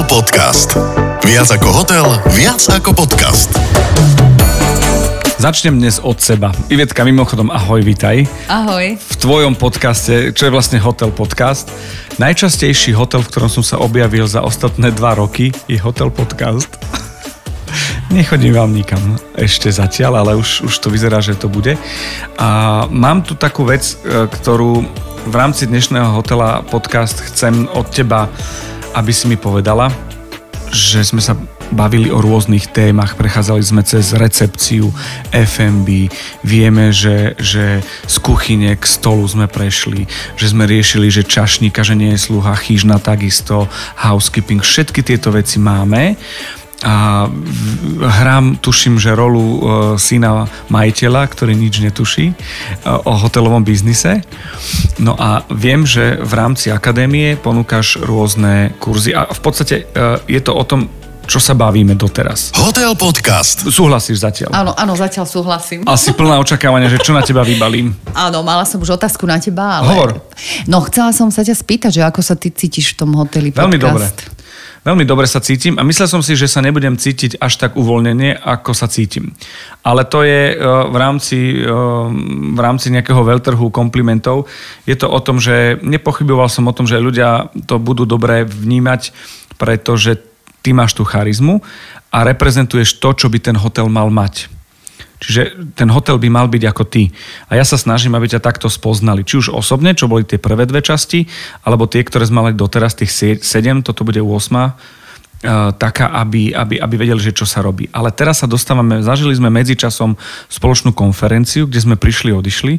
Hotel Podcast. Viac ako hotel, viac ako podcast. Začnem dnes od seba. Ivetka, mimochodom, ahoj, vitaj. Ahoj. V tvojom podcaste, čo je vlastne Hotel Podcast, najčastejší hotel, v ktorom som sa objavil za ostatné dva roky, je Hotel Podcast. Nechodím vám nikam ešte zatiaľ, ale už, už to vyzerá, že to bude. A mám tu takú vec, e, ktorú v rámci dnešného hotela podcast chcem od teba aby si mi povedala, že sme sa bavili o rôznych témach, prechádzali sme cez recepciu, FMB, vieme, že, že z kuchyne k stolu sme prešli, že sme riešili, že čašníka, že nie je sluha, chyžna takisto, housekeeping, všetky tieto veci máme a hrám, tuším, že rolu e, syna majiteľa, ktorý nič netuší e, o hotelovom biznise. No a viem, že v rámci akadémie ponúkaš rôzne kurzy a v podstate e, je to o tom, čo sa bavíme doteraz. Hotel Podcast. Súhlasíš zatiaľ? Áno, áno, zatiaľ súhlasím. Asi plná očakávania, že čo na teba vybalím. Áno, mala som už otázku na teba, ale... Hovor. No, chcela som sa ťa spýtať, že ako sa ty cítiš v tom hoteli Veľmi podcast. dobre. Veľmi dobre sa cítim a myslel som si, že sa nebudem cítiť až tak uvoľnenie, ako sa cítim. Ale to je e, v rámci, e, v rámci nejakého veľtrhu komplimentov. Je to o tom, že nepochyboval som o tom, že ľudia to budú dobre vnímať, pretože ty máš tú charizmu a reprezentuješ to, čo by ten hotel mal mať. Čiže ten hotel by mal byť ako ty. A ja sa snažím, aby ťa takto spoznali. Či už osobne, čo boli tie prvé dve časti, alebo tie, ktoré sme mali doteraz, tých 7, toto bude 8, uh, taká, aby, aby, aby vedeli, že čo sa robí. Ale teraz sa dostávame, zažili sme medzičasom spoločnú konferenciu, kde sme prišli, odišli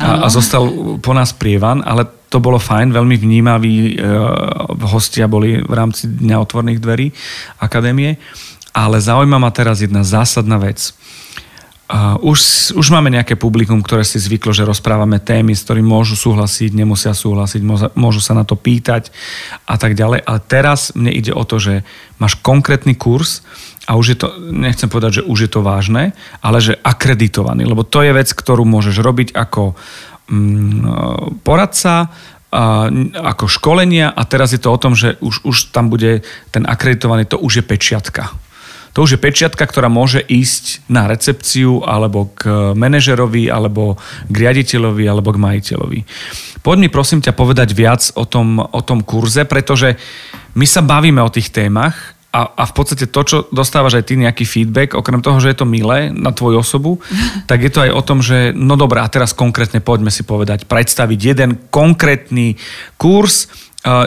a, a zostal po nás prievan, ale to bolo fajn, veľmi vnímaví uh, hostia boli v rámci Dňa otvorných dverí akadémie. Ale zaujíma ma teraz jedna zásadná vec. Už, už máme nejaké publikum, ktoré si zvyklo, že rozprávame témy, s ktorými môžu súhlasiť, nemusia súhlasiť, môžu sa na to pýtať a tak ďalej. Ale teraz mne ide o to, že máš konkrétny kurz a už je to, nechcem povedať, že už je to vážne, ale že akreditovaný, lebo to je vec, ktorú môžeš robiť ako mm, poradca, ako školenia a teraz je to o tom, že už, už tam bude ten akreditovaný, to už je pečiatka. To už je pečiatka, ktorá môže ísť na recepciu alebo k manažerovi, alebo k riaditeľovi, alebo k majiteľovi. Poď mi prosím ťa povedať viac o tom, o tom kurze, pretože my sa bavíme o tých témach a, a v podstate to, čo dostávaš aj ty nejaký feedback, okrem toho, že je to milé na tvoju osobu, tak je to aj o tom, že no dobré, a teraz konkrétne poďme si povedať, predstaviť jeden konkrétny kurz,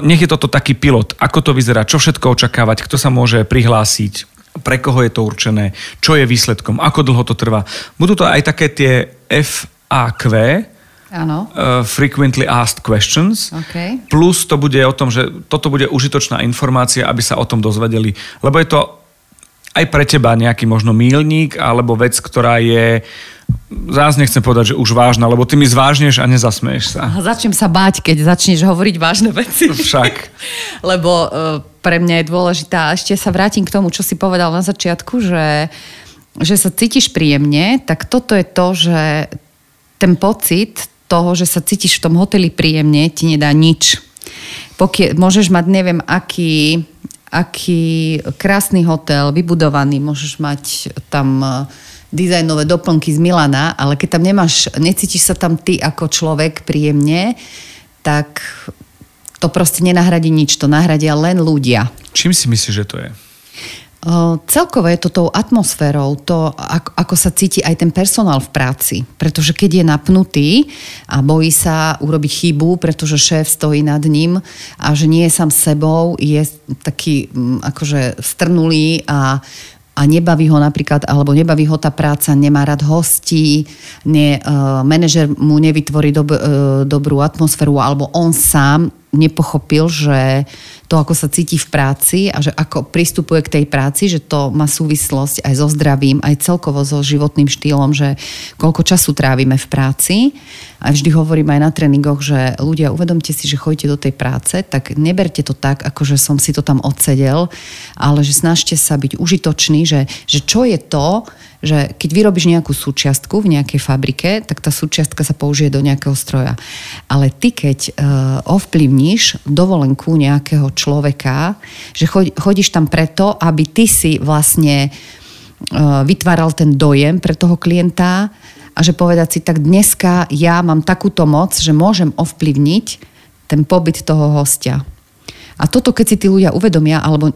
nech je toto taký pilot, ako to vyzerá, čo všetko očakávať, kto sa môže prihlásiť, pre koho je to určené, čo je výsledkom, ako dlho to trvá. Budú to aj také tie FAQ, Áno. Uh, frequently asked questions. Okay. Plus to bude o tom, že toto bude užitočná informácia, aby sa o tom dozvedeli. Lebo je to aj pre teba nejaký možno mílnik, alebo vec, ktorá je zás nechcem povedať, že už vážna, lebo ty mi zvážneš a nezasmeješ sa. Začnem sa báť, keď začneš hovoriť vážne veci. Však. lebo uh, pre mňa je dôležitá. A ešte sa vrátim k tomu, čo si povedal na začiatku, že, že sa cítiš príjemne, tak toto je to, že ten pocit toho, že sa cítiš v tom hoteli príjemne, ti nedá nič. Pokie, môžeš mať neviem aký, aký krásny hotel, vybudovaný, môžeš mať tam e, dizajnové doplnky z Milana, ale keď tam nemáš, necítiš sa tam ty ako človek príjemne, tak to proste nenahradí nič, to nahradia len ľudia. Čím si myslíš, že to je? Celkovo je to tou atmosférou, to, ako, ako sa cíti aj ten personál v práci. Pretože keď je napnutý a bojí sa urobiť chybu, pretože šéf stojí nad ním a že nie je sám sebou, je taký akože strnulý a a nebaví ho napríklad, alebo nebaví ho tá práca, nemá rád hostí, ne, uh, manažer mu nevytvorí dob, uh, dobrú atmosféru, alebo on sám nepochopil, že to, ako sa cíti v práci a že ako pristupuje k tej práci, že to má súvislosť aj so zdravím, aj celkovo so životným štýlom, že koľko času trávime v práci. A vždy hovorím aj na tréningoch, že ľudia, uvedomte si, že chodíte do tej práce, tak neberte to tak, ako že som si to tam odsedel, ale že snažte sa byť užitočný, že, že čo je to, že keď vyrobíš nejakú súčiastku v nejakej fabrike, tak tá súčiastka sa použije do nejakého stroja. Ale ty, keď uh, ovplyvníš dovolenku nejakého človeka, že chodíš tam preto, aby ty si vlastne vytváral ten dojem pre toho klienta a že povedať si, tak dneska ja mám takúto moc, že môžem ovplyvniť ten pobyt toho hostia. A toto, keď si tí ľudia uvedomia, alebo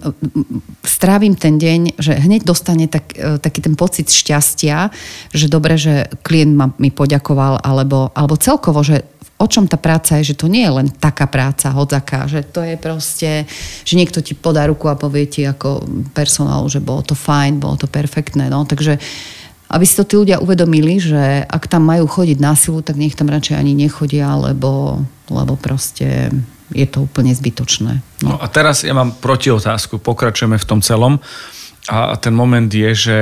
strávim ten deň, že hneď dostane tak, e, taký ten pocit šťastia, že dobre, že klient ma, mi poďakoval, alebo, alebo celkovo, že o čom tá práca je, že to nie je len taká práca hodzaká, že to je proste, že niekto ti podá ruku a povie ti ako personál, že bolo to fajn, bolo to perfektné. No. Takže aby si to tí ľudia uvedomili, že ak tam majú chodiť na silu, tak nech tam radšej ani nechodia, lebo, lebo proste je to úplne zbytočné. No. no a teraz ja mám protiotázku, pokračujeme v tom celom a ten moment je, že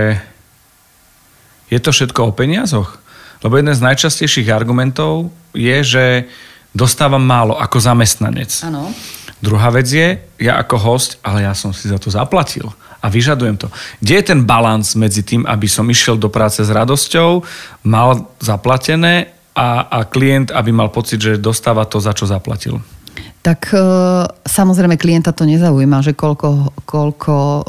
je to všetko o peniazoch? Lebo jeden z najčastejších argumentov je, že dostávam málo ako zamestnanec. Áno. Druhá vec je, ja ako host, ale ja som si za to zaplatil a vyžadujem to. Kde je ten balans medzi tým, aby som išiel do práce s radosťou, mal zaplatené a, a klient, aby mal pocit, že dostáva to, za čo zaplatil? Tak e, samozrejme klienta to nezaujíma, že koľko, koľko e,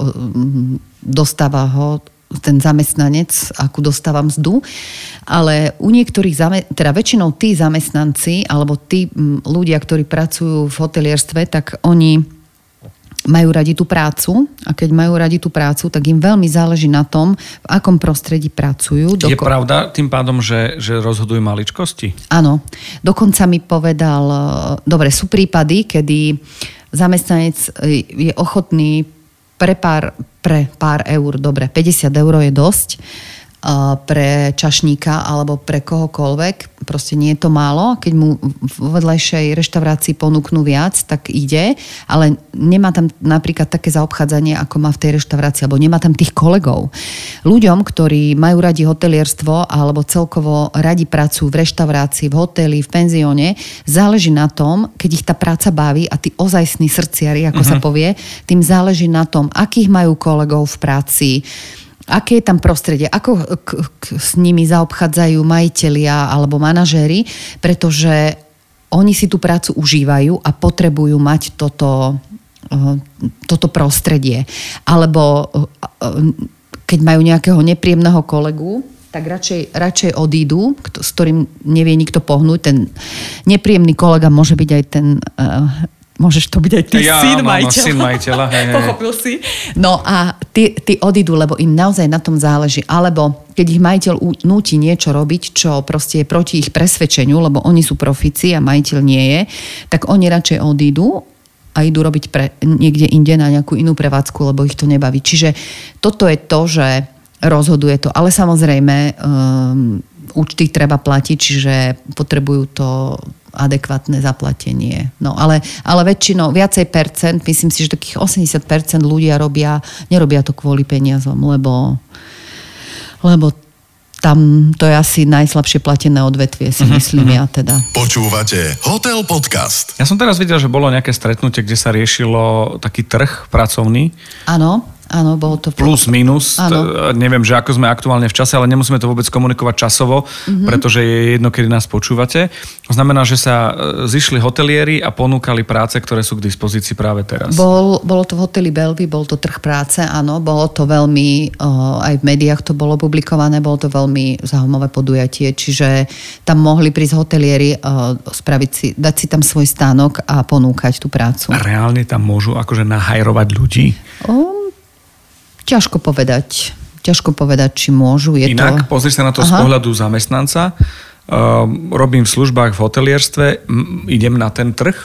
dostáva ho ten zamestnanec, akú dostáva mzdu, ale u niektorých, teda väčšinou tí zamestnanci alebo tí ľudia, ktorí pracujú v hotelierstve, tak oni majú radi tú prácu a keď majú radi tú prácu, tak im veľmi záleží na tom, v akom prostredí pracujú. Je Doko- pravda tým pádom, že, že rozhodujú maličkosti? Áno. Dokonca mi povedal, e, dobre, sú prípady, kedy zamestnanec e, je ochotný pre pár, pre pár eur, dobre, 50 eur je dosť, pre čašníka alebo pre kohokoľvek. Proste nie je to málo. Keď mu v vedľajšej reštaurácii ponúknú viac, tak ide, ale nemá tam napríklad také zaobchádzanie, ako má v tej reštaurácii, alebo nemá tam tých kolegov. Ľuďom, ktorí majú radi hotelierstvo alebo celkovo radi pracujú v reštaurácii, v hoteli, v penzióne, záleží na tom, keď ich tá práca baví a tí ozajstní srdciari, ako uh-huh. sa mhm. povie, tým záleží na tom, akých majú kolegov v práci, aké je tam prostredie, ako k, k, s nimi zaobchádzajú majitelia alebo manažéri, pretože oni si tú prácu užívajú a potrebujú mať toto, eh, toto prostredie. Alebo eh, keď majú nejakého nepríjemného kolegu, tak radšej, radšej odídu, s ktorým nevie nikto pohnúť. Ten nepríjemný kolega môže byť aj ten uh, Môžeš to byť aj ty, ja, syn majiteľa. syn majiteľa. Hej, hej. Pochopil si. No a ty, ty odídu, lebo im naozaj na tom záleží. Alebo keď ich majiteľ núti niečo robiť, čo proste je proti ich presvedčeniu, lebo oni sú profici a majiteľ nie je, tak oni radšej odídu a idú robiť pre, niekde inde na nejakú inú prevádzku, lebo ich to nebaví. Čiže toto je to, že rozhoduje to. Ale samozrejme, um, účty treba platiť, čiže potrebujú to adekvátne zaplatenie. No ale, ale väčšinou, viacej percent, myslím si, že takých 80% ľudia robia, nerobia to kvôli peniazom, lebo, lebo tam to je asi najslabšie platené odvetvie, si uh-huh, myslím uh-huh. ja teda. Počúvate Hotel Podcast. Ja som teraz videl, že bolo nejaké stretnutie, kde sa riešilo taký trh pracovný. Áno. Áno, bolo to... Plus, minus. T- neviem, že ako sme aktuálne v čase, ale nemusíme to vôbec komunikovať časovo, mm-hmm. pretože je jedno, kedy nás počúvate. To znamená, že sa e, zišli hotelieri a ponúkali práce, ktoré sú k dispozícii práve teraz. Bol, bolo to v hoteli Belvy, bol to trh práce, áno. Bolo to veľmi, aj v médiách to bolo publikované, bolo to veľmi zaujímavé podujatie, čiže tam mohli prísť hotelieri, spraviť si, dať si tam svoj stánok a ponúkať tú prácu. A reálne tam môžu akože nahajrovať ľudí? O, Ťažko povedať. Ťažko povedať, či môžu. Je Inak, to... pozri sa na to Aha. z pohľadu zamestnanca. Uh, robím v službách v hotelierstve, m- idem na ten trh,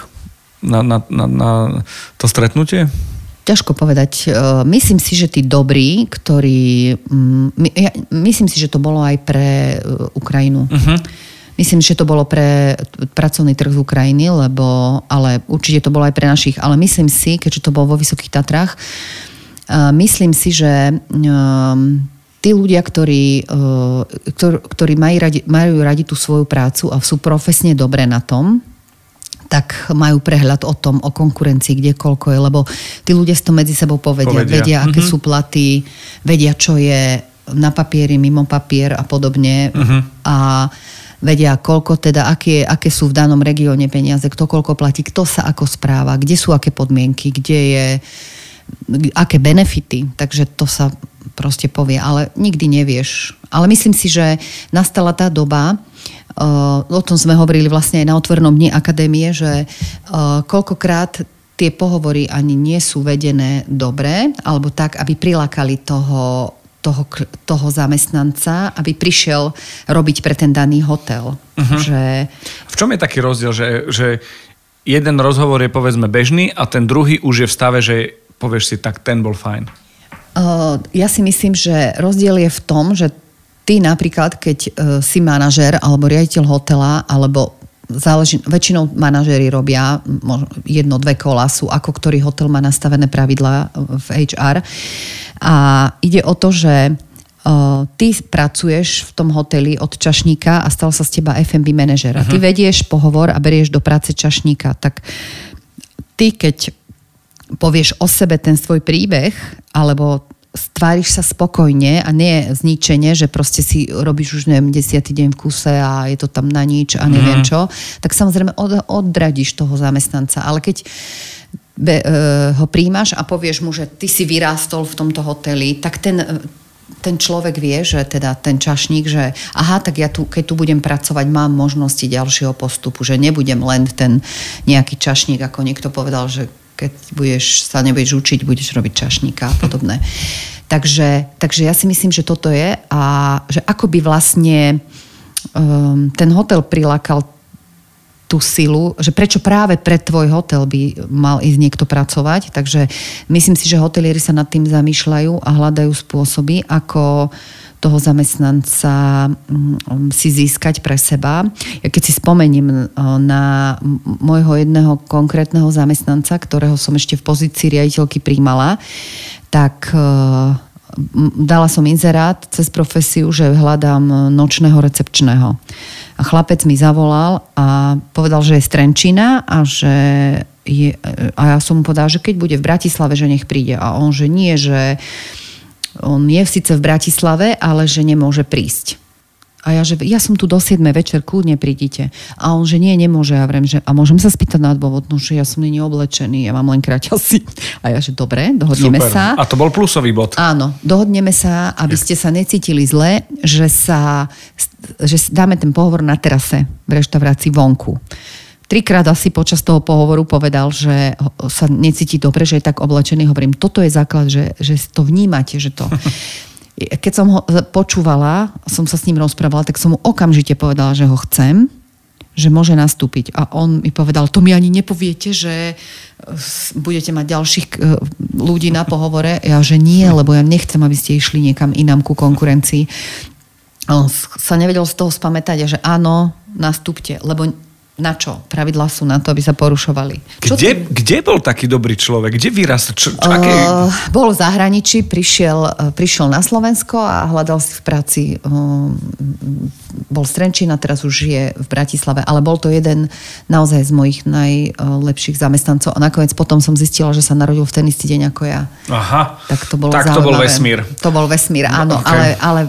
na, na, na, na to stretnutie? Ťažko povedať. Ehm, myslím si, že tí dobrí, ktorí... Ja myslím si, že to bolo aj pre e, Ukrajinu. Uh-huh. Myslím, že to bolo pre pracovný trh z Ukrajiny, lebo, ale určite to bolo aj pre našich, ale myslím si, keďže to bolo vo Vysokých Tatrách, Myslím si, že um, tí ľudia, ktorí, uh, ktorí majú radi, majú radi tú svoju prácu a sú profesne dobré na tom, tak majú prehľad o tom, o konkurencii, kde koľko je, lebo tí ľudia si to medzi sebou povedia, povedia. vedia, aké uh-huh. sú platy, vedia, čo je na papieri, mimo papier a podobne. Uh-huh. A vedia, koľko teda, aké, aké sú v danom regióne peniaze, kto koľko platí, kto sa ako správa, kde sú aké podmienky, kde je aké benefity, takže to sa proste povie, ale nikdy nevieš. Ale myslím si, že nastala tá doba, uh, o tom sme hovorili vlastne aj na otvornom dni akadémie, že uh, koľkokrát tie pohovory ani nie sú vedené dobre, alebo tak, aby prilákali toho, toho, toho zamestnanca, aby prišiel robiť pre ten daný hotel. Uh-huh. Že... V čom je taký rozdiel, že, že jeden rozhovor je povedzme bežný a ten druhý už je v stave, že povieš si, tak ten bol fajn? Uh, ja si myslím, že rozdiel je v tom, že ty napríklad, keď uh, si manažer alebo riaditeľ hotela, alebo záleží, väčšinou manažéri robia jedno, dve kola sú, ako ktorý hotel má nastavené pravidlá v HR. A ide o to, že Uh, ty pracuješ v tom hoteli od čašníka a stal sa z teba F&B manažera. Uh-huh. Ty vedieš pohovor a berieš do práce čašníka. Tak ty, keď povieš o sebe ten svoj príbeh, alebo stváriš sa spokojne a nie zničenie, že proste si robíš už neviem, desiatý deň v kuse a je to tam na nič a neviem mm. čo, tak samozrejme od, odradíš toho zamestnanca. Ale keď be, uh, ho príjmaš a povieš mu, že ty si vyrástol v tomto hoteli, tak ten, ten človek vie, že teda ten čašník, že aha, tak ja tu, keď tu budem pracovať, mám možnosti ďalšieho postupu, že nebudem len ten nejaký čašník, ako niekto povedal, že keď budeš, sa nebudeš učiť, budeš robiť čašníka a podobné. Takže, takže ja si myslím, že toto je a že ako by vlastne um, ten hotel prilákal tú silu, že prečo práve pre tvoj hotel by mal ísť niekto pracovať. Takže myslím si, že hotelieri sa nad tým zamýšľajú a hľadajú spôsoby, ako toho zamestnanca mm, si získať pre seba. Ja keď si spomením e, na môjho jedného konkrétneho zamestnanca, ktorého som ešte v pozícii riaditeľky príjmala, tak e, dala som inzerát cez profesiu, že hľadám nočného recepčného. A chlapec mi zavolal a povedal, že je Strenčina a že je, a ja som mu povedala, že keď bude v Bratislave, že nech príde. A on, že nie, že on je síce v Bratislave, ale že nemôže prísť. A ja, že ja som tu do 7 večer, kľudne prídite. A on, že nie, nemôže. Ja vrem, že a môžem sa spýtať na dôvod, no, že ja som není oblečený, ja mám len kraťasy. A ja, že dobre, dohodneme Super. sa. A to bol plusový bod. Áno, dohodneme sa, aby ste sa necítili zle, že sa, že dáme ten pohovor na terase v reštaurácii vonku trikrát asi počas toho pohovoru povedal, že sa necíti dobre, že je tak oblečený. Hovorím, toto je základ, že, že to vnímate, že to... Keď som ho počúvala, som sa s ním rozprávala, tak som mu okamžite povedala, že ho chcem, že môže nastúpiť. A on mi povedal, to mi ani nepoviete, že budete mať ďalších e, ľudí na pohovore. Ja, že nie, lebo ja nechcem, aby ste išli niekam inám ku konkurencii. On sa nevedel z toho spamätať že áno, nastúpte, lebo na čo? Pravidlá sú na to, aby sa porušovali. Čo kde, ty... kde bol taký dobrý človek? Kde vyrastol? Čo, čo, aké... uh, bol v zahraničí, prišiel, uh, prišiel na Slovensko a hľadal si v práci uh, bol Strenčín a teraz už je v Bratislave, ale bol to jeden naozaj z mojich najlepších zamestnancov a nakoniec potom som zistila, že sa narodil v ten istý deň ako ja. Aha, tak to bolo tak to bol vesmír. To bol vesmír, áno, okay. ale, ale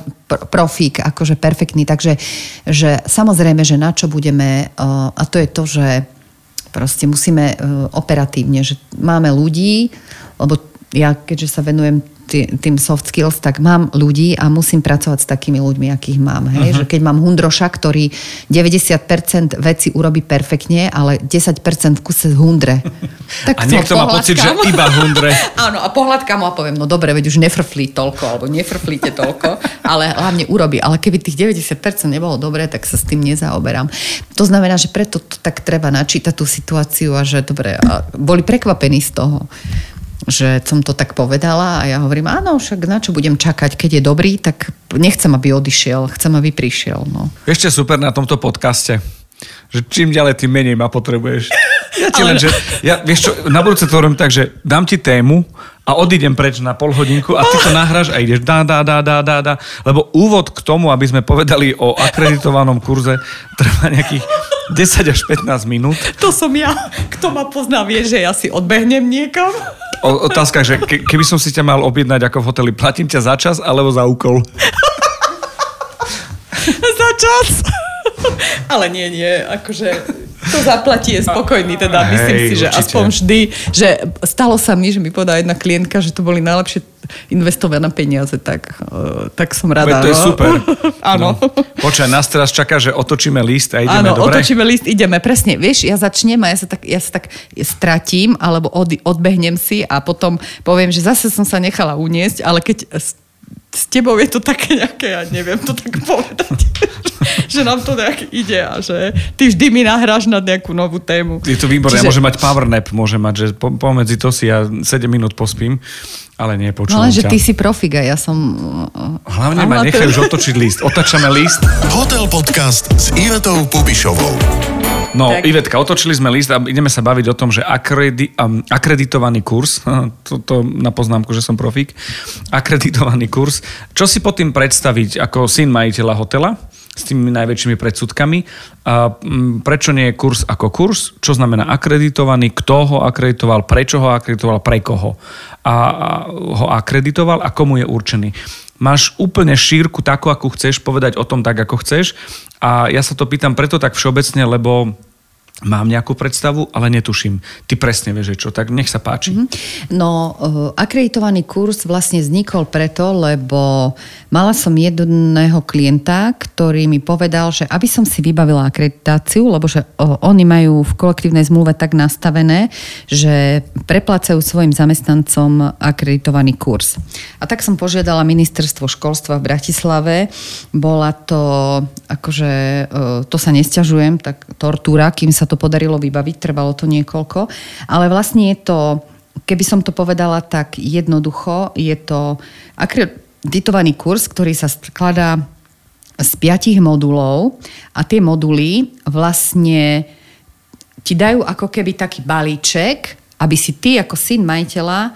profík, akože perfektný. Takže že samozrejme, že na čo budeme, a to je to, že proste musíme operatívne, že máme ľudí, lebo ja keďže sa venujem tým soft skills, tak mám ľudí a musím pracovať s takými ľuďmi, akých mám. Hej? Uh-huh. Že keď mám hundroša, ktorý 90% veci urobí perfektne, ale 10% v kuse hundre. Tak a niekto má pocit, že iba hundre. Áno, a pohľadkám mu a poviem, no dobre, veď už nefrflí toľko, alebo nefrflíte toľko, ale hlavne urobí. Ale keby tých 90% nebolo dobré, tak sa s tým nezaoberám. To znamená, že preto to tak treba načítať tú situáciu a že dobre, a boli prekvapení z toho že som to tak povedala a ja hovorím, áno, však na čo budem čakať, keď je dobrý, tak nechcem, aby odišiel, chcem, aby prišiel. No. Ešte super na tomto podcaste, že čím ďalej, tým menej ma potrebuješ. Ja ti len, že, ja, vieš čo, na budúce to robím tak, že dám ti tému a odídem preč na pol hodinku a ty to nahráš a ideš dá, dá, dá, dá, dá, dá. Lebo úvod k tomu, aby sme povedali o akreditovanom kurze, trvá nejakých 10 až 15 minút. To som ja. Kto ma pozná, vie, že ja si odbehnem niekam. O, otázka, že ke, keby som si ťa mal objednať ako v hoteli, platím ťa za čas alebo za úkol? za čas. Ale nie, nie, akože to zaplatí, je spokojný, teda myslím Hej, si, že určite. aspoň vždy, že stalo sa mi, že mi povedala jedna klientka, že to boli najlepšie investované peniaze, tak, eh, tak som rada. Veď to je no. super. Áno. No. Počkaj, nás teraz čaká, že otočíme list a ideme, Áno, dobre? otočíme list, ideme, presne. Vieš, ja začnem a ja sa tak, ja sa tak stratím, alebo od, odbehnem si a potom poviem, že zase som sa nechala uniesť, ale keď s, tebou je to také nejaké, ja neviem to tak povedať, že nám to nejak ide a že ty vždy mi nahráš na nejakú novú tému. Je to výborné, Čiže- ja môžem mať power nap, môžem mať, že po, pomedzi to si ja 7 minút pospím, ale nie, No počúvam len, že ťa. ty si profik a ja som... eh, Hlavne ma nechaj už otočiť list. Otačame list. Hotel Podcast s Ivetou Pubišovou. No, Tak. Ivetka, otočili sme list a ideme sa baviť o tom, že akredi, um, akreditovaný kurz, to, to na poznámku, že som profík, akreditovaný kurz. Čo si pod tým predstaviť ako syn majiteľa hotela s tými najväčšími predsudkami? A, mm, prečo nie je kurz ako kurz? Čo znamená akreditovaný? Kto ho akreditoval? Prečo ho akreditoval? Pre koho? A, a ho akreditoval a komu je určený? Máš úplne šírku takú, akú chceš, povedať o tom tak, ako chceš. A ja sa to pýtam preto tak všeobecne, lebo mám nejakú predstavu, ale netuším. Ty presne vieš, čo, tak nech sa páči. Mm-hmm. No, eh, akreditovaný kurz vlastne vznikol preto, lebo mala som jedného klienta, ktorý mi povedal, že aby som si vybavila akreditáciu, lebo že o, oni majú v kolektívnej zmluve tak nastavené, že preplácajú svojim zamestnancom akreditovaný kurz. A tak som požiadala ministerstvo školstva v Bratislave. Bola to, akože, eh, to sa nesťažujem, tak tortúra, kým sa to podarilo vybaviť, trvalo to niekoľko. Ale vlastne je to keby som to povedala tak jednoducho, je to akreditovaný kurz, ktorý sa skladá z piatich modulov a tie moduly vlastne ti dajú ako keby taký balíček, aby si ty ako syn majiteľa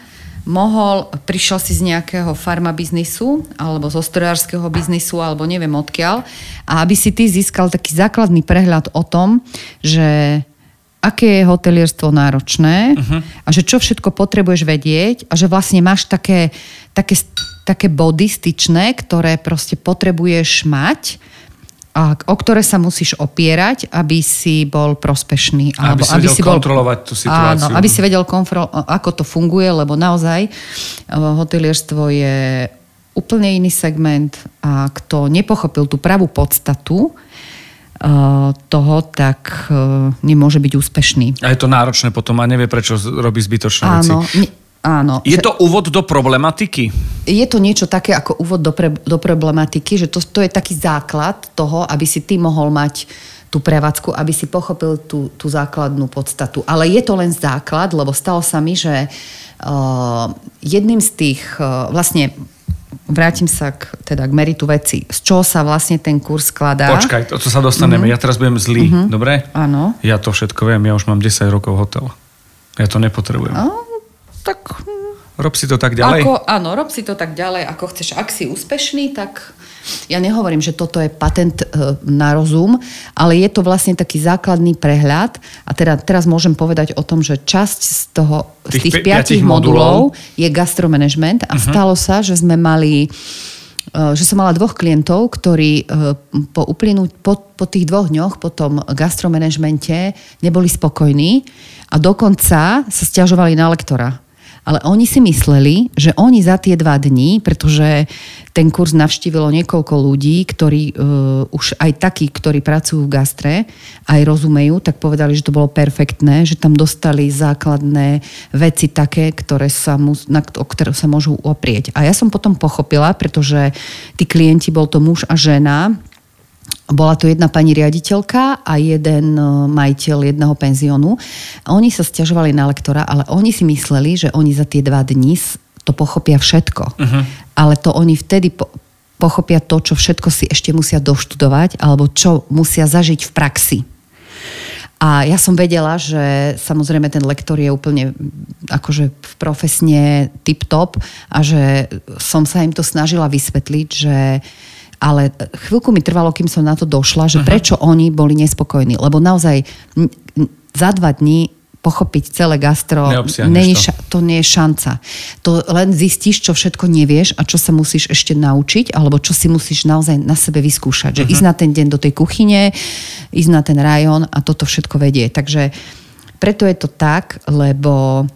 mohol, prišiel si z nejakého farmabiznisu alebo zo strojárskeho biznisu alebo neviem odkiaľ a aby si ty získal taký základný prehľad o tom, že aké je hotelierstvo náročné uh-huh. a že čo všetko potrebuješ vedieť a že vlastne máš také, také, také body styčné, ktoré proste potrebuješ mať a o ktoré sa musíš opierať, aby si bol prospešný. Aby si vedel kontrolovať tú situáciu. Áno, aby si vedel, konfro- ako to funguje, lebo naozaj eh, hotelierstvo je úplne iný segment a kto nepochopil tú pravú podstatu eh, toho, tak eh, nemôže byť úspešný. A je to náročné potom a nevie, prečo robí zbytočné. Áno, áno. Je to úvod do problematiky? je to niečo také ako úvod do, pre, do problematiky, že to, to je taký základ toho, aby si ty mohol mať tú prevádzku, aby si pochopil tú, tú základnú podstatu. Ale je to len základ, lebo stalo sa mi, že uh, jedným z tých, uh, vlastne vrátim sa k, teda k meritu veci, z čoho sa vlastne ten kurz skladá. Počkaj, to, to sa dostaneme. Ja teraz budem zlý, dobre? Áno. Ja to všetko viem, ja už mám 10 rokov hotel. Ja to nepotrebujem. No, tak Rob si to tak ďalej. Ako, áno, rob si to tak ďalej, ako chceš. Ak si úspešný, tak ja nehovorím, že toto je patent e, na rozum, ale je to vlastne taký základný prehľad. A teda teraz môžem povedať o tom, že časť z, toho, z Tých tých pi- piatich piatich modulov je gastromanagement a uh-huh. stalo sa, že sme mali e, že som mala dvoch klientov, ktorí e, po, uplynú, po, po tých dvoch dňoch po tom gastromanagemente neboli spokojní a dokonca sa stiažovali na lektora. Ale oni si mysleli, že oni za tie dva dní, pretože ten kurz navštívilo niekoľko ľudí, ktorí uh, už aj takí, ktorí pracujú v gastre, aj rozumejú, tak povedali, že to bolo perfektné, že tam dostali základné veci také, ktoré sa mu, na, o ktoré sa môžu oprieť. A ja som potom pochopila, pretože tí klienti, bol to muž a žena, bola to jedna pani riaditeľka a jeden e, majiteľ jedného penziónu. Oni sa stiažovali na lektora, ale oni si mysleli, že oni za tie dva dní to pochopia všetko. Uh-huh. Ale to oni vtedy po- pochopia to, čo všetko si ešte musia doštudovať alebo čo musia zažiť v praxi. A ja som vedela, že samozrejme ten lektor je úplne akože profesne tip-top a že som sa im to snažila vysvetliť, že ale chvíľku mi trvalo, kým som na to došla, že prečo oni boli nespokojní. Lebo naozaj za dva dní pochopiť celé gastro, není ša- to nie je šanca. To len zistíš, čo všetko nevieš a čo sa musíš ešte naučiť, alebo čo si musíš naozaj na sebe vyskúšať. Že Mhm. ísť na ten deň do tej kuchyne, ísť na ten rajón a toto všetko vedie. Takže preto je to tak, lebo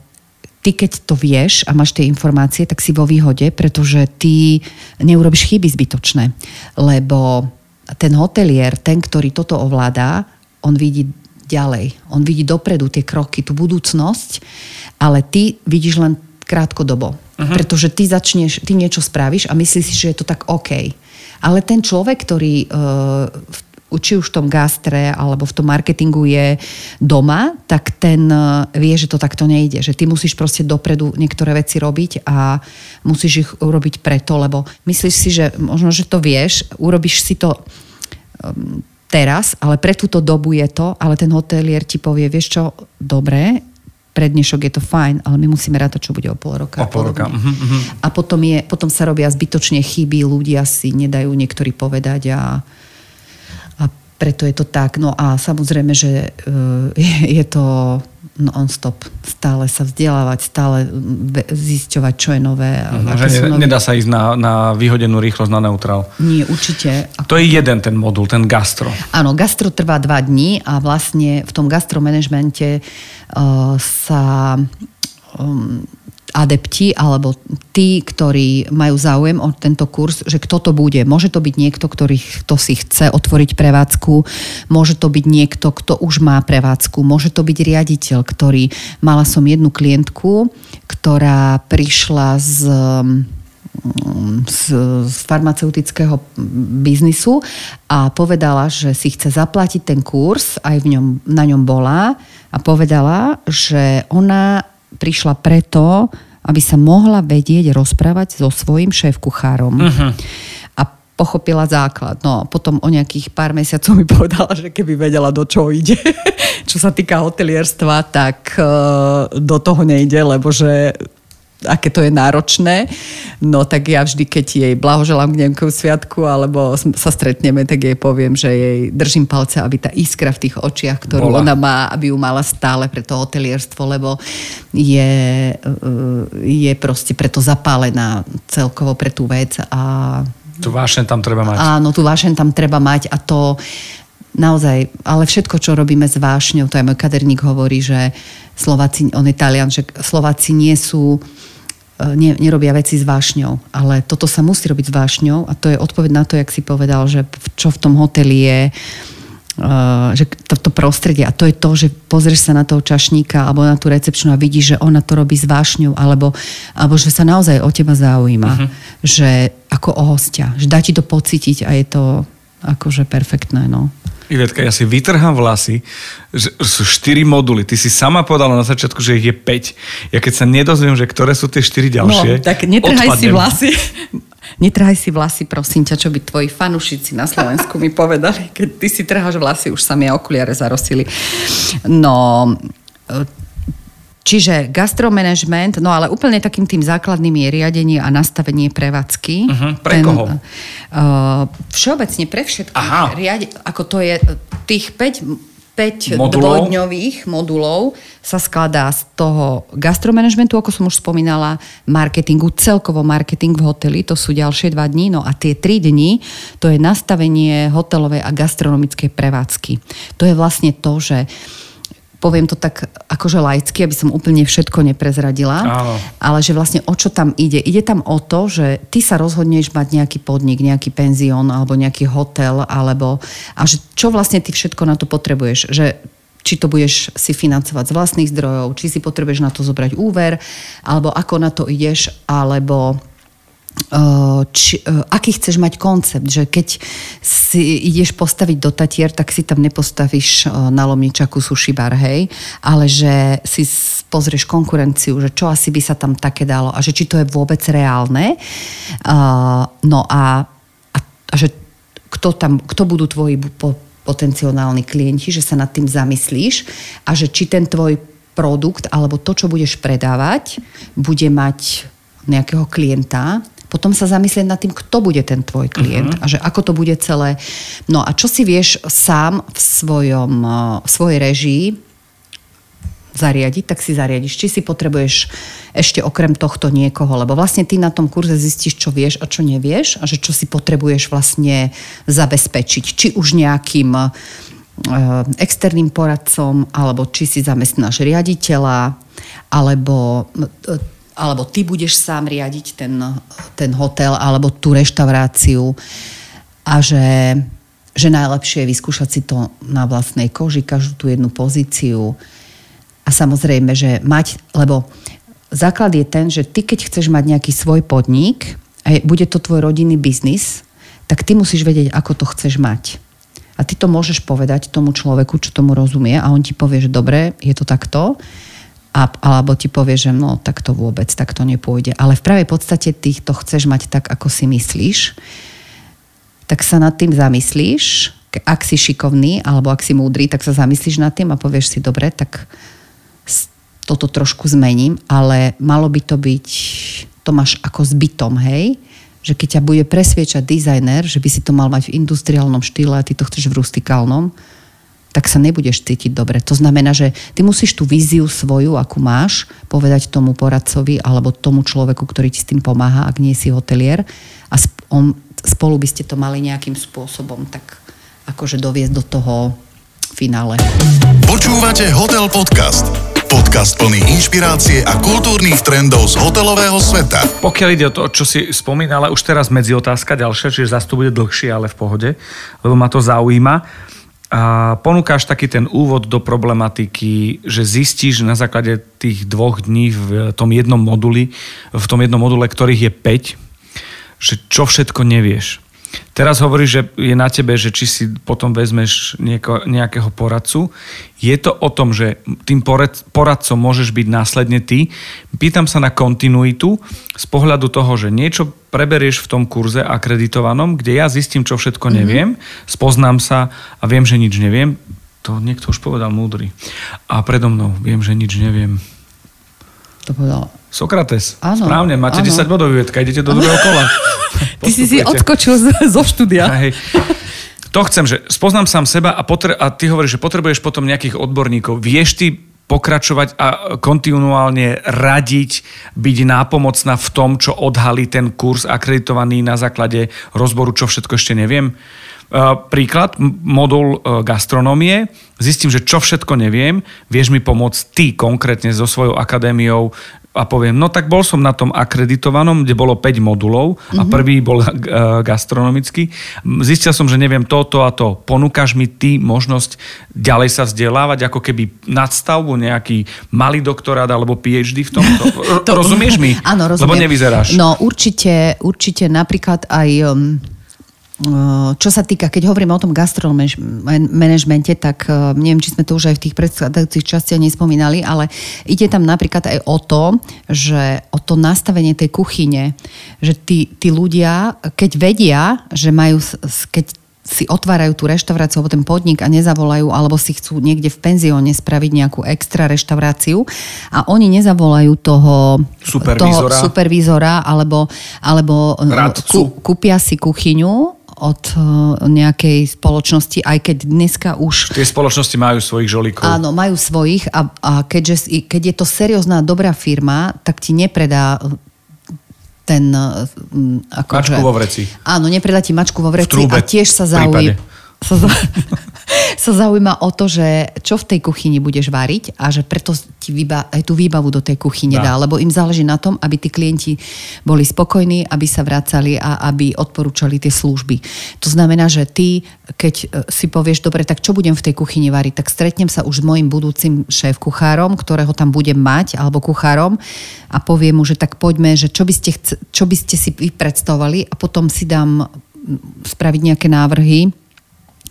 ty keď to vieš a máš tie informácie, tak si vo výhode, pretože ty neurobiš chyby zbytočné. Lebo ten hotelier, ten, ktorý toto ovládá, on vidí ďalej. On vidí dopredu tie kroky, tú budúcnosť, ale ty vidíš len krátkodobo. Uh-huh. Pretože ty začneš, ty niečo spravíš a myslíš si, že je to tak OK. Ale ten človek, ktorý uh, či už v tom gastre alebo v tom marketingu je doma, tak ten uh, vie, že to takto nejde. Že ty musíš proste dopredu niektoré veci robiť a musíš ich urobiť preto, lebo myslíš si, že možno, že to vieš, urobíš si to teraz, ale pre túto dobu je to, ale ten hotelier ti povie, vieš čo, dobre, pre dnešok je to fajn, ale my musíme rátať, čo bude o pol roka. O pol roka, mhm, mhm. A potom, je, potom sa robia zbytočne chyby, ľudia si nedajú niektorí povedať a preto je to tak. No a samozrejme, že uh, je, to non-stop. Stále sa vzdelávať, stále ve- zisťovať, čo je nové. aké Že ne, nové- nedá sa ísť na, na vyhodenú rýchlosť na neutrál. Nie, určite. To je jeden ten modul, ten gastro. Áno, gastro trvá dva dní a vlastne v tom gastromanagemente uh, sa um, adepti alebo tí, ktorí majú záujem o tento kurz, že kto to bude. Môže to byť niekto, ktorý kto si chce otvoriť prevádzku, môže to byť niekto, kto už má prevádzku, môže to byť riaditeľ, ktorý... Mala som jednu klientku, ktorá prišla z z, z farmaceutického biznisu a povedala, že si chce zaplatiť ten kurz, aj v ňom, na ňom bola a povedala, že ona prišla preto, aby sa mohla vedieť rozprávať so svojím šéf-kuchárom. Uh-huh. A pochopila základ. No a potom o nejakých pár mesiacov mi povedala, že keby vedela, do čoho ide, čo sa týka hotelierstva, tak uh, do toho nejde, lebo že aké to je náročné. No tak ja vždy, keď jej blahoželám k nejakému sviatku alebo sa stretneme, tak jej poviem, že jej držím palce, aby tá iskra v tých očiach, ktorú Bola. ona má, aby ju mala stále pre to hotelierstvo, lebo je, uh, je proste preto zapálená celkovo pre tú vec a Tu vášne tam treba mať. Áno, tú vášeň tam treba mať a to naozaj, ale všetko, čo robíme s vášňou, to aj môj kaderník hovorí, že Slováci, on je Talian, že Slováci nie sú e, nie, nerobia veci s vášňou, ale toto sa musí robiť s vášňou a to je odpoveď na to, jak si povedal, že čo v tom hoteli je, Uh, že to, to prostredie a to je to, že pozrieš sa na toho čašníka alebo na tú recepčnú a vidíš, že ona to robí s vášňou alebo, alebo že sa naozaj o teba zaujíma, uh-huh. že ako o hostia, že dá ti to pocítiť a je to akože perfektné, no. Ivetka, ja si vytrhám vlasy, že sú 4 moduly. Ty si sama povedala na začiatku, že ich je 5. Ja keď sa nedozviem, že ktoré sú tie 4 ďalšie, no, tak netrhaj si odpadnem. vlasy. Netrhaj si vlasy, prosím ťa, čo by tvoji fanúšici na Slovensku mi povedali. Keď ty si trháš vlasy, už sa mi okuliare zarosili. No, čiže gastromanagement, no ale úplne takým tým základným je riadenie a nastavenie prevádzky. Mhm, pre koho? Uh, všeobecne pre všetkých. Aha. Riade, ako to je tých 5 5 Modulov? dvojdňových modulov sa skladá z toho gastromanagementu, ako som už spomínala, marketingu, celkovo marketing v hoteli, to sú ďalšie dva dní, no a tie tri dni, to je nastavenie hotelovej a gastronomickej prevádzky. To je vlastne to, že poviem to tak akože laicky, aby som úplne všetko neprezradila, Áno. ale že vlastne o čo tam ide? Ide tam o to, že ty sa rozhodneš mať nejaký podnik, nejaký penzión alebo nejaký hotel, alebo a že čo vlastne ty všetko na to potrebuješ? Že či to budeš si financovať z vlastných zdrojov, či si potrebuješ na to zobrať úver, alebo ako na to ideš, alebo či, aký chceš mať koncept, že keď si ideš postaviť do Tatier, tak si tam nepostavíš na Lomničaku sushi bar, hej, ale že si pozrieš konkurenciu, že čo asi by sa tam také dalo a že či to je vôbec reálne. No a, a, a že kto, tam, kto budú tvoji potenciálni klienti, že sa nad tým zamyslíš a že či ten tvoj produkt alebo to, čo budeš predávať, bude mať nejakého klienta, potom sa zamyslieť nad tým, kto bude ten tvoj klient uh-huh. a že ako to bude celé. No a čo si vieš sám v, svojom, eh, v svojej režii zariadiť, tak si zariadiš. Či si potrebuješ ešte okrem tohto niekoho, lebo vlastne ty na tom kurze zistíš, čo vieš a čo nevieš a že čo si potrebuješ vlastne zabezpečiť. Či už nejakým e, externým poradcom, alebo či si zamestnáš riaditeľa, alebo, e, alebo ty budeš sám riadiť ten, ten hotel alebo tú reštauráciu a že, že najlepšie je vyskúšať si to na vlastnej koži, každú tú jednu pozíciu, a samozrejme, že mať, lebo základ je ten, že ty keď chceš mať nejaký svoj podnik a bude to tvoj rodinný biznis, tak ty musíš vedieť, ako to chceš mať. A ty to môžeš povedať tomu človeku, čo tomu rozumie a on ti povie, že dobre, je to takto. A, alebo ti povie, že no, tak to vôbec, tak to nepôjde. Ale v pravej podstate ty to chceš mať tak, ako si myslíš, tak sa nad tým zamyslíš, ak si šikovný alebo ak si múdry, tak sa zamyslíš nad tým a povieš si, dobre, tak toto trošku zmením, ale malo by to byť, to máš ako zbytom, hej? Že keď ťa bude presviečať dizajner, že by si to mal mať v industriálnom štýle a ty to chceš v rustikálnom, tak sa nebudeš cítiť dobre. To znamená, že ty musíš tú víziu svoju, akú máš, povedať tomu poradcovi alebo tomu človeku, ktorý ti s tým pomáha, ak nie si hotelier a on, spolu by ste to mali nejakým spôsobom tak akože doviesť do toho finále. Počúvate Hotel Podcast. Podcast plný inšpirácie a kultúrnych trendov z hotelového sveta. Pokiaľ ide o to, čo si spomínala, už teraz medzi otázka ďalšia, čiže zase to bude dlhšie, ale v pohode, lebo ma to zaujíma. A ponúkaš taký ten úvod do problematiky, že zistíš na základe tých dvoch dní v tom jednom moduli, v tom jednom module, ktorých je 5, že čo všetko nevieš. Teraz hovoríš, že je na tebe, že či si potom vezmeš nieko, nejakého poradcu. Je to o tom, že tým poradcom môžeš byť následne ty. Pýtam sa na kontinuitu z pohľadu toho, že niečo preberieš v tom kurze akreditovanom, kde ja zistím, čo všetko mhm. neviem, mm-hmm. spoznám sa a viem, že nič neviem. To niekto už povedal múdry. A predo mnou viem, že nič neviem. To povedal Sokrates. Áno, Správne, máte áno. 10 bodov, Jutka, idete do druhého kola. Ty si si odskočil zo štúdia. Hej. To chcem, že spoznám sám seba a, potre- a ty hovoríš, že potrebuješ potom nejakých odborníkov. Vieš ty pokračovať a kontinuálne radiť, byť nápomocná v tom, čo odhalí ten kurz akreditovaný na základe rozboru, čo všetko ešte neviem. Príklad, modul e, gastronómie, zistím, že čo všetko neviem, vieš mi pomôcť ty konkrétne so svojou akadémiou a poviem, no tak bol som na tom akreditovanom, kde bolo 5 modulov mm-hmm. a mhm. prvý bol uh, gastronomický. Zistil som, že neviem toto a to. Ponúkaš mi ty možnosť ďalej sa vzdelávať, ako keby nadstavbu, nejaký malý doktorát alebo PhD v tomto? to, Rozumieš mi? Áno, rozumiem. Lebo nevyzeráš. No určite, určite napríklad aj... Um čo sa týka, keď hovoríme o tom gastromanagemente, tak neviem, či sme to už aj v tých predchádzajúcich častiach nespomínali, ale ide tam napríklad aj o to, že o to nastavenie tej kuchyne, že tí, tí ľudia, keď vedia, že majú, keď si otvárajú tú reštauráciu alebo ten podnik a nezavolajú, alebo si chcú niekde v penzióne spraviť nejakú extra reštauráciu a oni nezavolajú toho supervízora, toho supervízora alebo, alebo kú, kúpia si kuchyňu od eh, nejakej spoločnosti, aj keď dneska už... Tie spoločnosti majú svojich žolíkov. Áno, majú svojich a, a keďže, keď je to seriózna, dobrá firma, tak ti nepredá eh, ten... Eh, ako mačku že, vo vreci. Áno, nepredá ti mačku vo vreci a tiež sa zaují... Sa, sa zaujíma o to, že čo v tej kuchyni budeš variť a že preto ti výba, aj tú výbavu do tej kuchyne dá. dá, lebo im záleží na tom, aby tí klienti boli spokojní, aby sa vracali a aby odporúčali tie služby. To znamená, že ty, keď e, si povieš, dobre, tak čo budem v tej kuchyni variť, tak stretnem sa už s mojim budúcim šéf kuchárom, ktorého tam budem mať, alebo kuchárom a poviem mu, že tak poďme, že čo by ste, chce, čo by ste si predstavovali a potom si dám spraviť nejaké návrhy,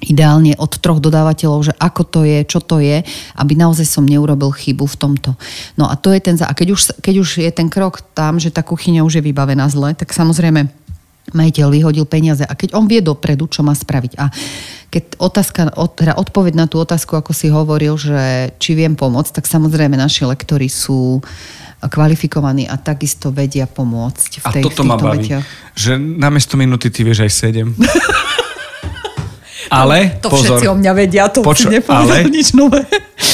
ideálne od troch dodávateľov, že ako to je, čo to je, aby naozaj som neurobil chybu v tomto. No a to je ten... A keď už, keď už je ten krok tam, že tá kuchyňa už je vybavená zle, tak samozrejme majiteľ vyhodil peniaze a keď on vie dopredu, čo má spraviť. A keď otázka, od, teda odpoveď na tú otázku, ako si hovoril, že či viem pomôcť, tak samozrejme naši lektori sú kvalifikovaní a takisto vedia pomôcť v, tej, a toto v ma baví, vetiach. že namiesto minúty ty vieš aj sedem. Ale, to, to pozor, všetci o mňa vedia, to poču, si ale, nič nové.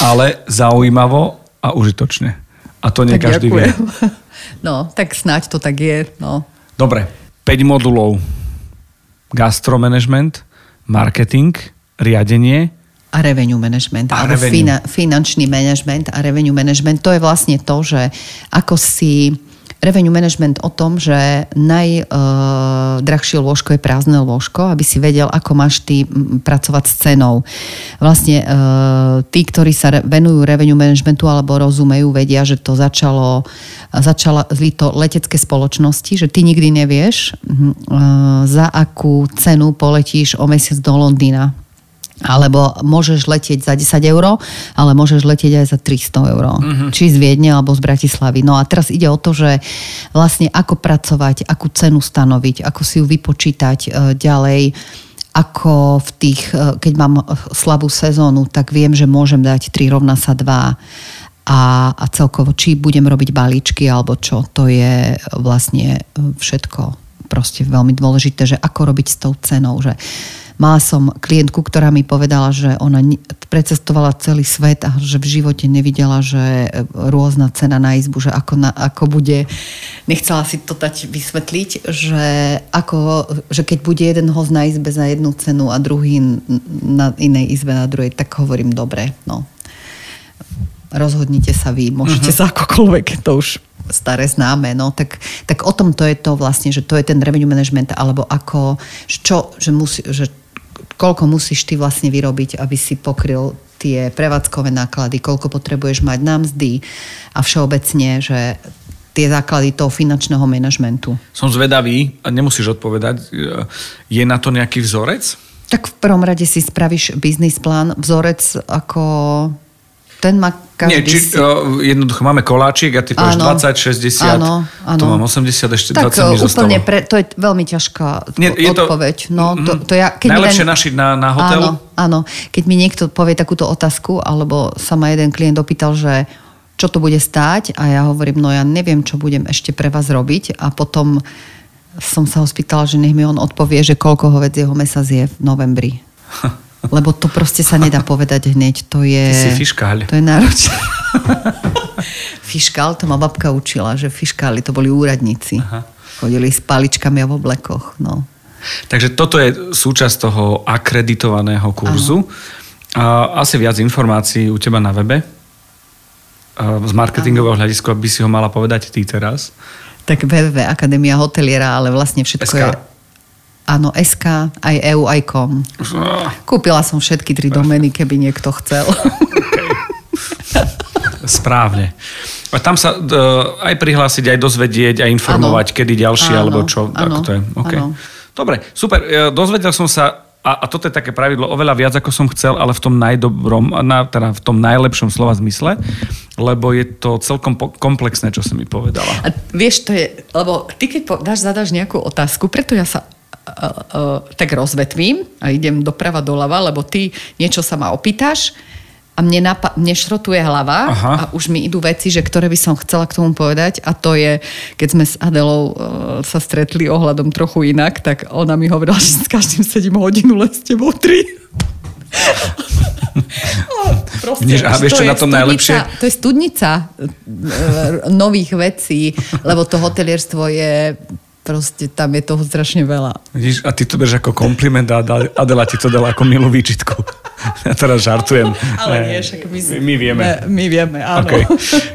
Ale zaujímavo, a užitočne. A to nie Tak každý vie. ďakujem. No, tak snáď to tak je. No. Dobre, 5 modulov. Gastromanagement, marketing, riadenie, A revenue management, A alebo revenue. fina, finančný management a revenue management, to je vlastne to, že ako si revenue management o tom, že najdrahšie lôžko je prázdne lôžko, aby si vedel, ako máš ty pracovať s cenou. Vlastne uh, tí, ktorí sa venujú revenue managementu alebo rozumejú, vedia, že to začalo, začala to letecké spoločnosti, že ty nikdy nevieš, mm, uh, za akú cenu poletíš o mesiac do Londýna alebo môžeš letieť za 10 eur, ale môžeš letieť aj za 300 eur. Uh-huh. Či z Viedne, alebo z Bratislavy. No a teraz ide o to, že vlastne ako pracovať, akú cenu stanoviť, ako si ju vypočítať e, ďalej, ako v tých, e, keď mám slabú sezónu, tak viem, že môžem dať 3 rovná sa 2 a, a celkovo, či budem robiť balíčky alebo čo, to je vlastne e, všetko proste veľmi dôležité, že ako robiť s tou cenou, že Mala som klientku, ktorá mi povedala, že ona precestovala celý svet a že v živote nevidela, že e, rôzna cena na izbu, že ako, na, ako bude, nechcela si to dať vysvetliť, že, ako, že keď bude jeden host na izbe za jednu cenu a druhý na inej izbe na druhej, tak hovorím dobre, no. Rozhodnite sa vy, môžete uh-huh. sa akokoľvek, to už staré známe, no, tak, tak o tom to je to vlastne, že to je ten revenue management, alebo ako, čo, že, musí, že koľko musíš ty vlastne vyrobiť, aby si pokryl tie prevádzkové náklady, koľko potrebuješ mať na mzdy a všeobecne, že tie základy toho finančného manažmentu. Som zvedavý, a nemusíš odpovedať, je na to nejaký vzorec? Tak v prvom rade si spravíš biznis plán, vzorec ako ten má každý... Nie, či, si... uh, jednoducho máme koláčik a ty povieš Áno. 20, 60, Áno, áno. tu mám 80, ešte tak 20 mi úplne, pre, to je veľmi ťažká Nie, je to- odpoveď. No, to, to ja, keď Najlepšie len- našiť na, na hotel? Áno, áno. Keď mi niekto povie takúto otázku, alebo sa ma jeden klient opýtal, že čo to bude stáť a ja hovorím, no ja neviem, čo budem ešte pre vás robiť a potom som sa ho spýtala, že nech mi on odpovie, že koľko hovedzieho mesa zje v novembri. Lebo to proste sa nedá povedať hneď. To je... Ty si fiškáľ. To je náročné. Fiškál, to ma babka učila, že fiškáli to boli úradníci. Aha. Chodili s paličkami a v oblekoch. No. Takže toto je súčasť toho akreditovaného kurzu. A asi viac informácií u teba na webe. Z marketingového hľadiska by si ho mala povedať ty teraz. Tak www, Akadémia hoteliera, ale vlastne všetko SK. je... Áno, SK, aj EU, aj com. Kúpila som všetky tri domény, keby niekto chcel. Správne. A tam sa d- aj prihlásiť, aj dozvedieť, aj informovať, Áno. kedy ďalšie, Áno, alebo čo. áno, Ako to je. Okay. Dobre, super. E, Dozvedel som sa, a, a toto je také pravidlo, oveľa viac, ako som chcel, ale v tom najdobrom, na, teda v tom najlepšom slova zmysle, lebo je to celkom po- komplexné, čo si mi povedala. A vieš, to je, lebo ty keď po- dáš, zadáš nejakú otázku, preto ja sa uh, uh, tak rozvetvím a idem doprava doľava, lebo ty niečo sa ma opýtaš a mne, napa- mne šrotuje hlava Aha. a už mi idú veci, že ktoré by som chcela k tomu povedať a to je, keď sme s Adelou uh, sa stretli ohľadom trochu inak, tak ona mi hovorila, že s každým sedím hodinu, len s tebou tri. No, proste, Vieš, a vieš, čo na tom studnica- najlepšie? To je studnica e, nových vecí, lebo to hotelierstvo je proste tam je toho strašne veľa. Vidíš, a ty to bereš ako kompliment a Adela- ti to dala ako milú výčitku. Ja teraz žartujem. Ale nie, však my, my vieme. Ne, my vieme, áno. Okay.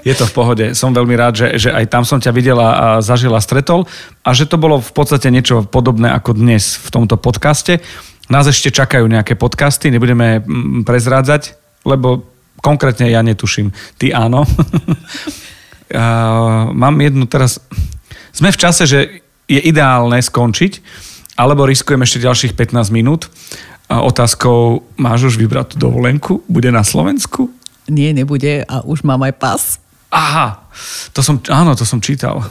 Je to v pohode. Som veľmi rád, že, že aj tam som ťa videla a zažila, stretol a že to bolo v podstate niečo podobné ako dnes v tomto podcaste. Nás ešte čakajú nejaké podcasty, nebudeme mm, prezrádzať, lebo konkrétne ja netuším. Ty áno. Mám jednu teraz... Sme v čase, že je ideálne skončiť, alebo riskujem ešte ďalších 15 minút. A otázkou, máš už vybrať tú dovolenku? Bude na Slovensku? Nie, nebude a už mám aj pas. Aha, to som, áno, to som čítal.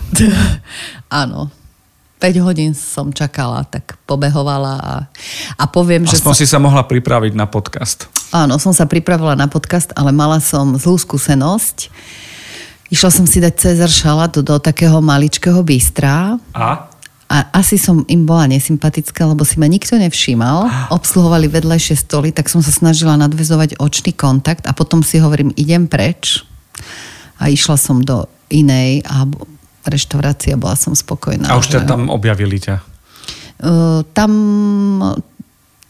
áno. 5 hodín som čakala, tak pobehovala a, a poviem, že... Aspoň si sa mohla pripraviť na podcast. Áno, som sa pripravila na podcast, ale mala som zlú skúsenosť. Išla som si dať Cezar šalát do, takého maličkého bystra A? a asi som im bola nesympatická, lebo si ma nikto nevšímal. Obsluhovali vedľajšie stoly, tak som sa snažila nadvezovať očný kontakt a potom si hovorím, idem preč. a išla som do inej a reštaurácie bola som spokojná. A už ťa tam objavili ťa? Uh, tam,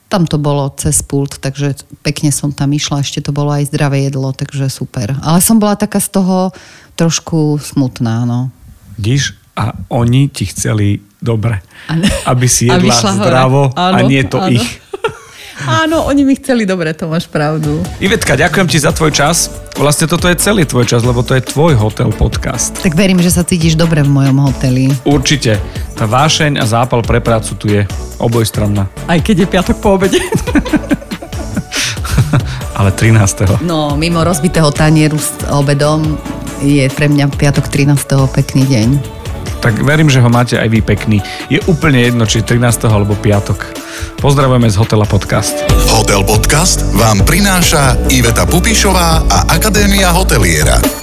tam to bolo cez pult, takže pekne som tam išla, ešte to bolo aj zdravé jedlo, takže super. Ale som bola taká z toho trošku smutná, no. Díš, a oni ti chceli dobre. Ano. Aby si jedla zdravo áno, a nie to áno. ich. Áno, oni mi chceli dobre, to máš pravdu. Ivetka, ďakujem ti za tvoj čas. Vlastne toto je celý tvoj čas, lebo to je tvoj hotel podcast. Tak verím, že sa cítiš dobre v mojom hoteli. Určite. Tá vášeň a zápal pre prácu tu je obojstranná. Aj keď je piatok po obede. Ale 13. No, mimo rozbitého tanieru s obedom je pre mňa piatok 13. pekný deň. Tak verím, že ho máte aj vy pekný. Je úplne jedno, či 13. alebo piatok. Pozdravujeme z Hotela Podcast. Hotel Podcast vám prináša Iveta Pupišová a Akadémia hoteliera.